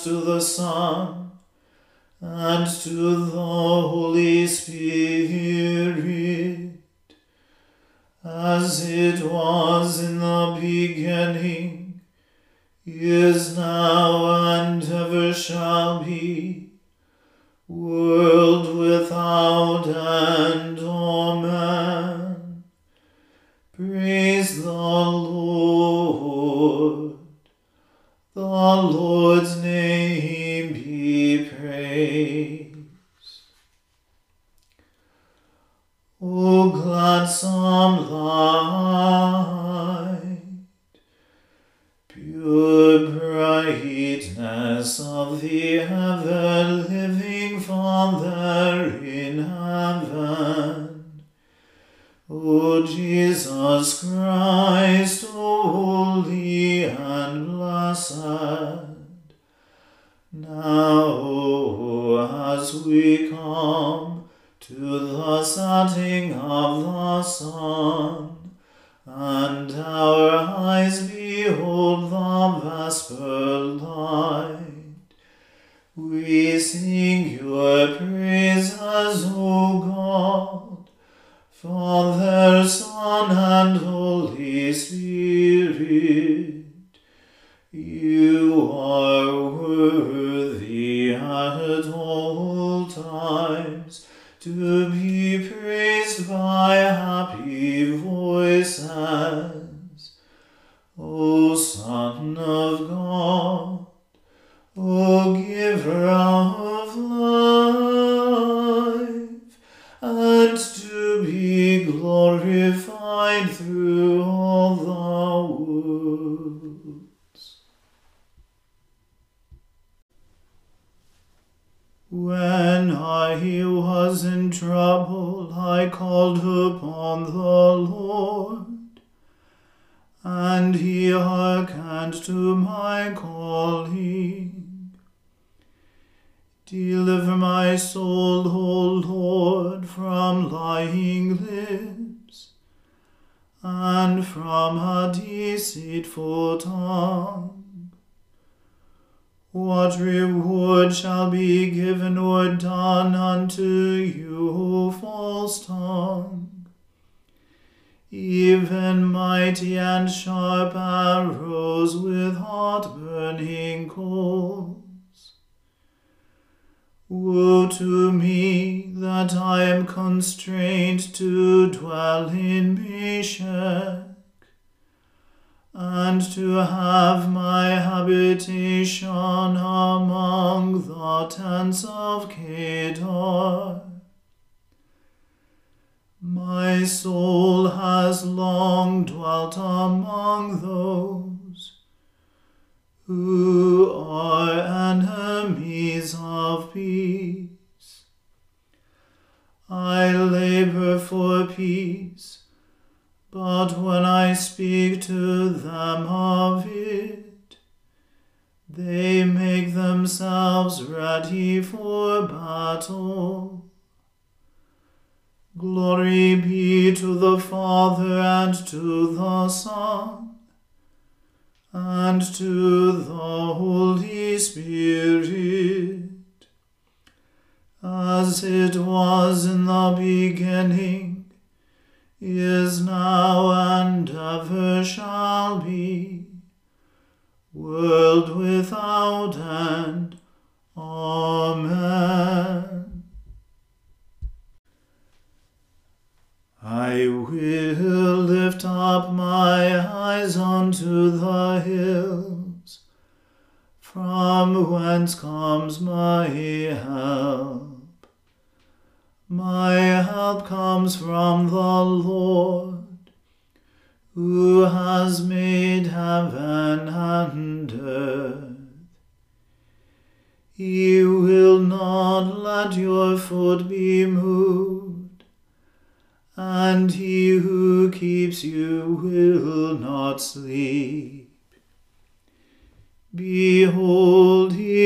to the Son and to the Holy Uh -huh. Soul, O Lord, from lying lips, and from a deceitful tongue. What reward shall be given or done unto you, false tongue? Even mighty and sharp arrows with hot burning coals. Woe to me that I am constrained to dwell in Meshech, and to have my habitation among the tents of Kedar. My soul world without end.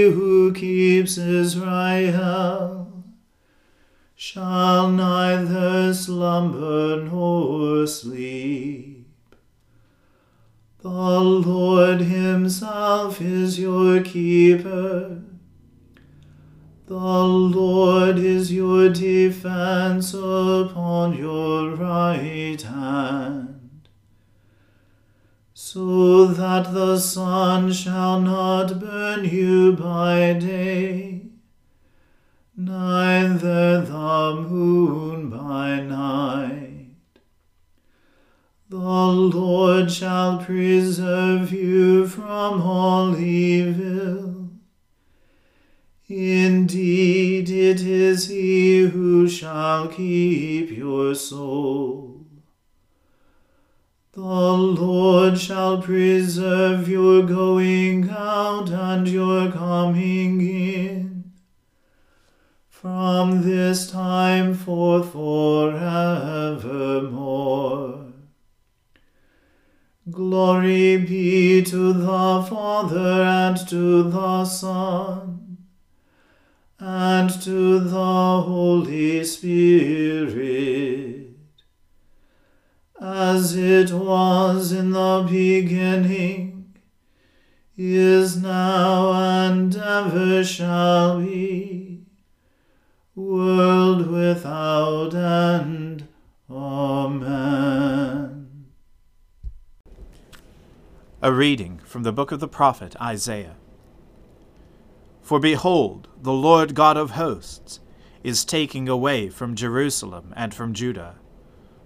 He who keeps Israel shall neither slumber nor sleep. The Lord himself is your keeper. The Lord is your defense upon your right hand, so that the sun shall not burn you by day, neither the moon by night. The Lord shall preserve you from all evil. Indeed, it is He who shall keep your soul. The Lord shall preserve your going out and your coming in from this time forth forevermore. Glory be to the Father and to the Son and to the Holy Spirit, as it was in the beginning, is now, and ever shall be, world without end. Amen. A reading from the book of the prophet Isaiah. For behold, the Lord God of hosts is taking away from Jerusalem and from Judah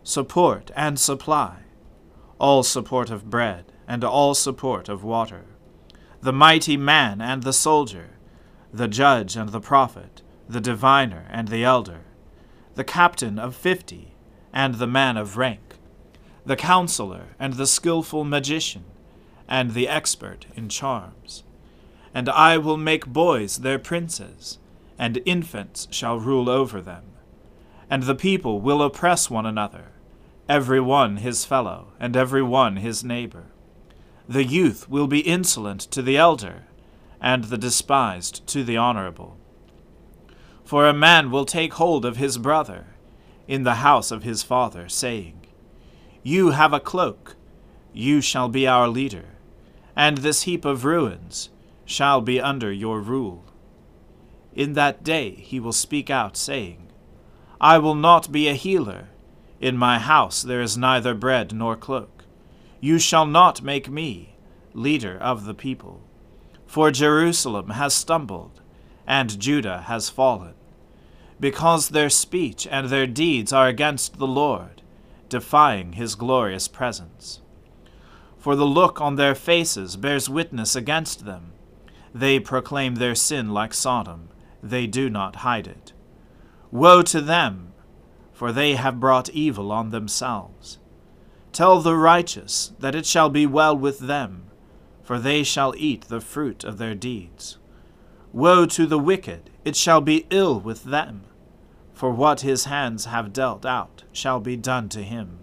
support and supply, all support of bread and all support of water, the mighty man and the soldier, the judge and the prophet, the diviner and the elder, the captain of fifty and the man of rank, the counselor and the skilful magician, and the expert in charms and I will make boys their princes, and infants shall rule over them. And the people will oppress one another, every one his fellow, and every one his neighbor. The youth will be insolent to the elder, and the despised to the honorable. For a man will take hold of his brother in the house of his father, saying, You have a cloak, you shall be our leader, and this heap of ruins shall be under your rule. In that day he will speak out, saying, I will not be a healer. In my house there is neither bread nor cloak. You shall not make me leader of the people. For Jerusalem has stumbled, and Judah has fallen, because their speech and their deeds are against the Lord, defying his glorious presence. For the look on their faces bears witness against them. They proclaim their sin like Sodom, they do not hide it. Woe to them, for they have brought evil on themselves. Tell the righteous that it shall be well with them for they shall eat the fruit of their deeds. Woe to the wicked, it shall be ill with them, for what his hands have dealt out shall be done to him.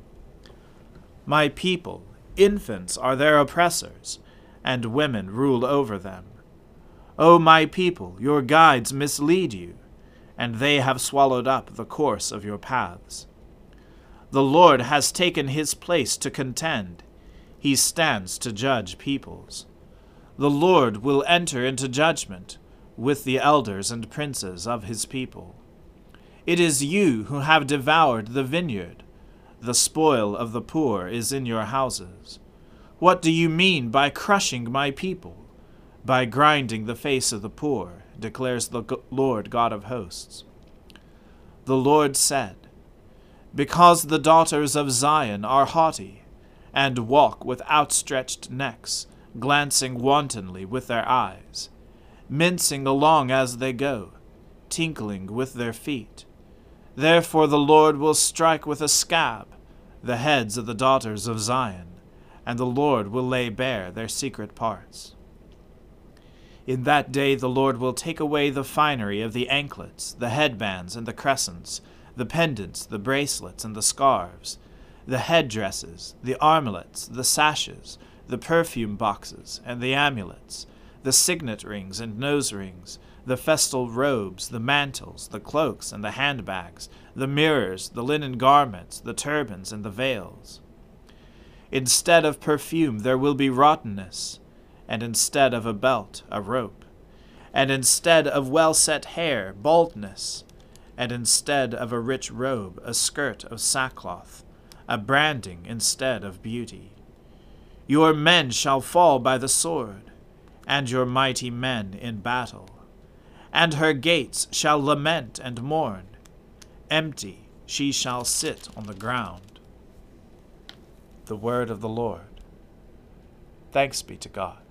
My people, infants are their oppressors, and women rule over them. O my people, your guides mislead you, and they have swallowed up the course of your paths. The Lord has taken his place to contend he stands to judge peoples. The Lord will enter into judgment with the elders and princes of his people. It is you who have devoured the vineyard. The spoil of the poor is in your houses. What do you mean by crushing my people? By grinding the face of the poor, declares the Lord God of hosts. The Lord said, Because the daughters of Zion are haughty, and walk with outstretched necks, glancing wantonly with their eyes, mincing along as they go, tinkling with their feet. Therefore the Lord will strike with a scab the heads of the daughters of Zion, and the Lord will lay bare their secret parts. In that day the Lord will take away the finery of the anklets, the headbands, and the crescents, the pendants, the bracelets, and the scarves, the headdresses, the armlets, the sashes, the perfume boxes, and the amulets, the signet rings and nose rings, the festal robes, the mantles, the cloaks and the handbags, the mirrors, the linen garments, the turbans and the veils. Instead of perfume there will be rottenness, and instead of a belt, a rope, and instead of well set hair, baldness, and instead of a rich robe, a skirt of sackcloth a branding instead of beauty. Your men shall fall by the sword, and your mighty men in battle. And her gates shall lament and mourn. Empty she shall sit on the ground. The word of the Lord. Thanks be to God.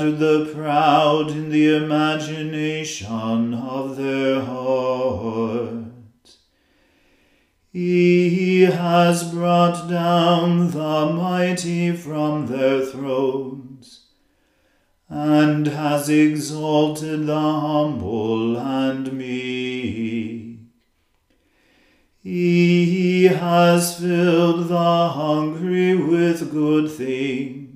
The proud in the imagination of their hearts. He has brought down the mighty from their thrones and has exalted the humble and meek. He has filled the hungry with good things,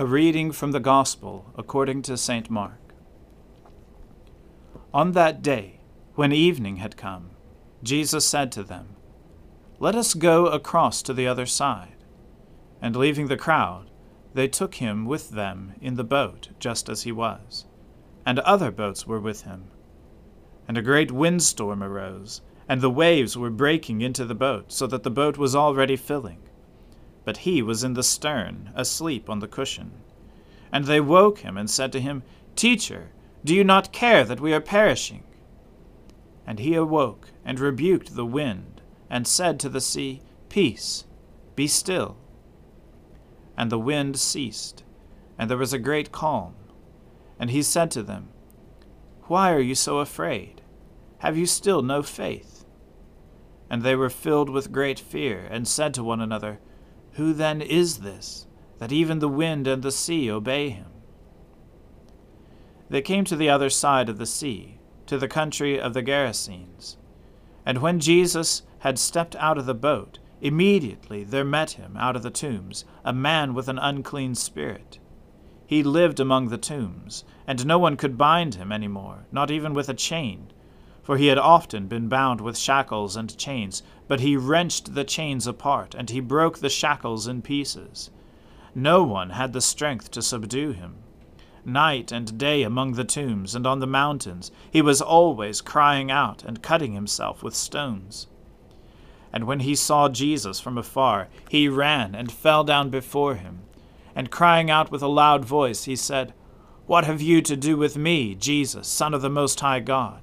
A reading from the Gospel according to St. Mark. On that day, when evening had come, Jesus said to them, Let us go across to the other side. And leaving the crowd, they took him with them in the boat, just as he was. And other boats were with him. And a great windstorm arose, and the waves were breaking into the boat, so that the boat was already filling. But he was in the stern, asleep on the cushion. And they woke him and said to him, Teacher, do you not care that we are perishing? And he awoke and rebuked the wind, and said to the sea, Peace, be still. And the wind ceased, and there was a great calm. And he said to them, Why are you so afraid? Have you still no faith? And they were filled with great fear, and said to one another, Who then is this, that even the wind and the sea obey him? they came to the other side of the sea, to the country of the Gerasenes. And when Jesus had stepped out of the boat, immediately there met him out of the tombs a man with an unclean spirit. He lived among the tombs, and no one could bind him any more, not even with a chain. For he had often been bound with shackles and chains, but he wrenched the chains apart, and he broke the shackles in pieces. No one had the strength to subdue him night and day among the tombs and on the mountains. He was always crying out and cutting himself with stones. And when he saw Jesus from afar, he ran and fell down before him. And crying out with a loud voice, he said, What have you to do with me, Jesus, Son of the Most High God?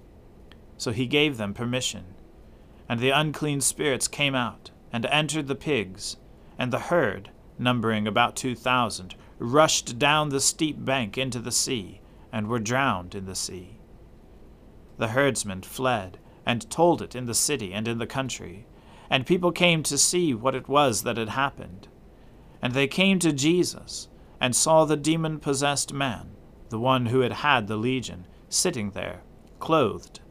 So he gave them permission. And the unclean spirits came out, and entered the pigs, and the herd, numbering about two thousand, rushed down the steep bank into the sea, and were drowned in the sea. The herdsmen fled, and told it in the city and in the country, and people came to see what it was that had happened. And they came to Jesus, and saw the demon possessed man, the one who had had the legion, sitting there, clothed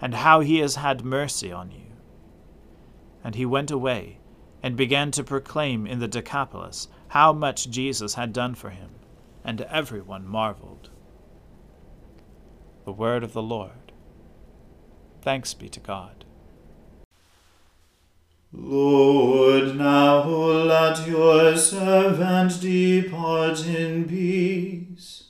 and how he has had mercy on you. And he went away and began to proclaim in the Decapolis how much Jesus had done for him, and everyone marveled. The word of the Lord. Thanks be to God. Lord, now let your servant depart in peace,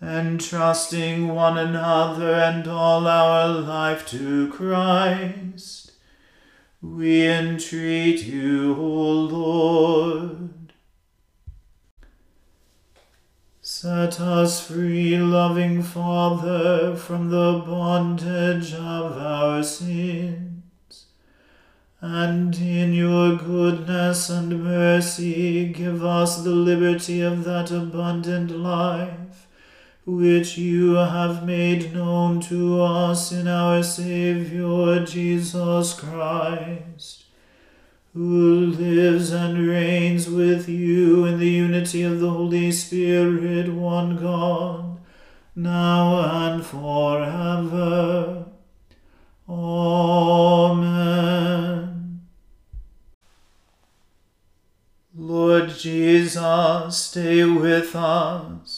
entrusting one another and all our life to Christ, we entreat you, O Lord. Set us free, loving Father, from the bondage of our sins, and in your goodness and mercy give us the liberty of that abundant life which you have made known to us in our Saviour Jesus Christ, who lives and reigns with you in the unity of the Holy Spirit, one God, now and forever. Amen. Lord Jesus, stay with us,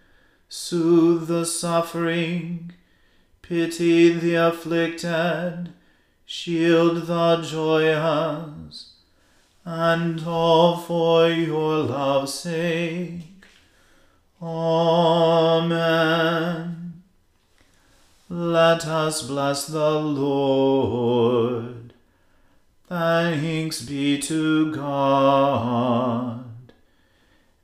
soothe the suffering, pity the afflicted, shield the joyous, and all for your love's sake. Amen. Let us bless the Lord. Thanks be to God.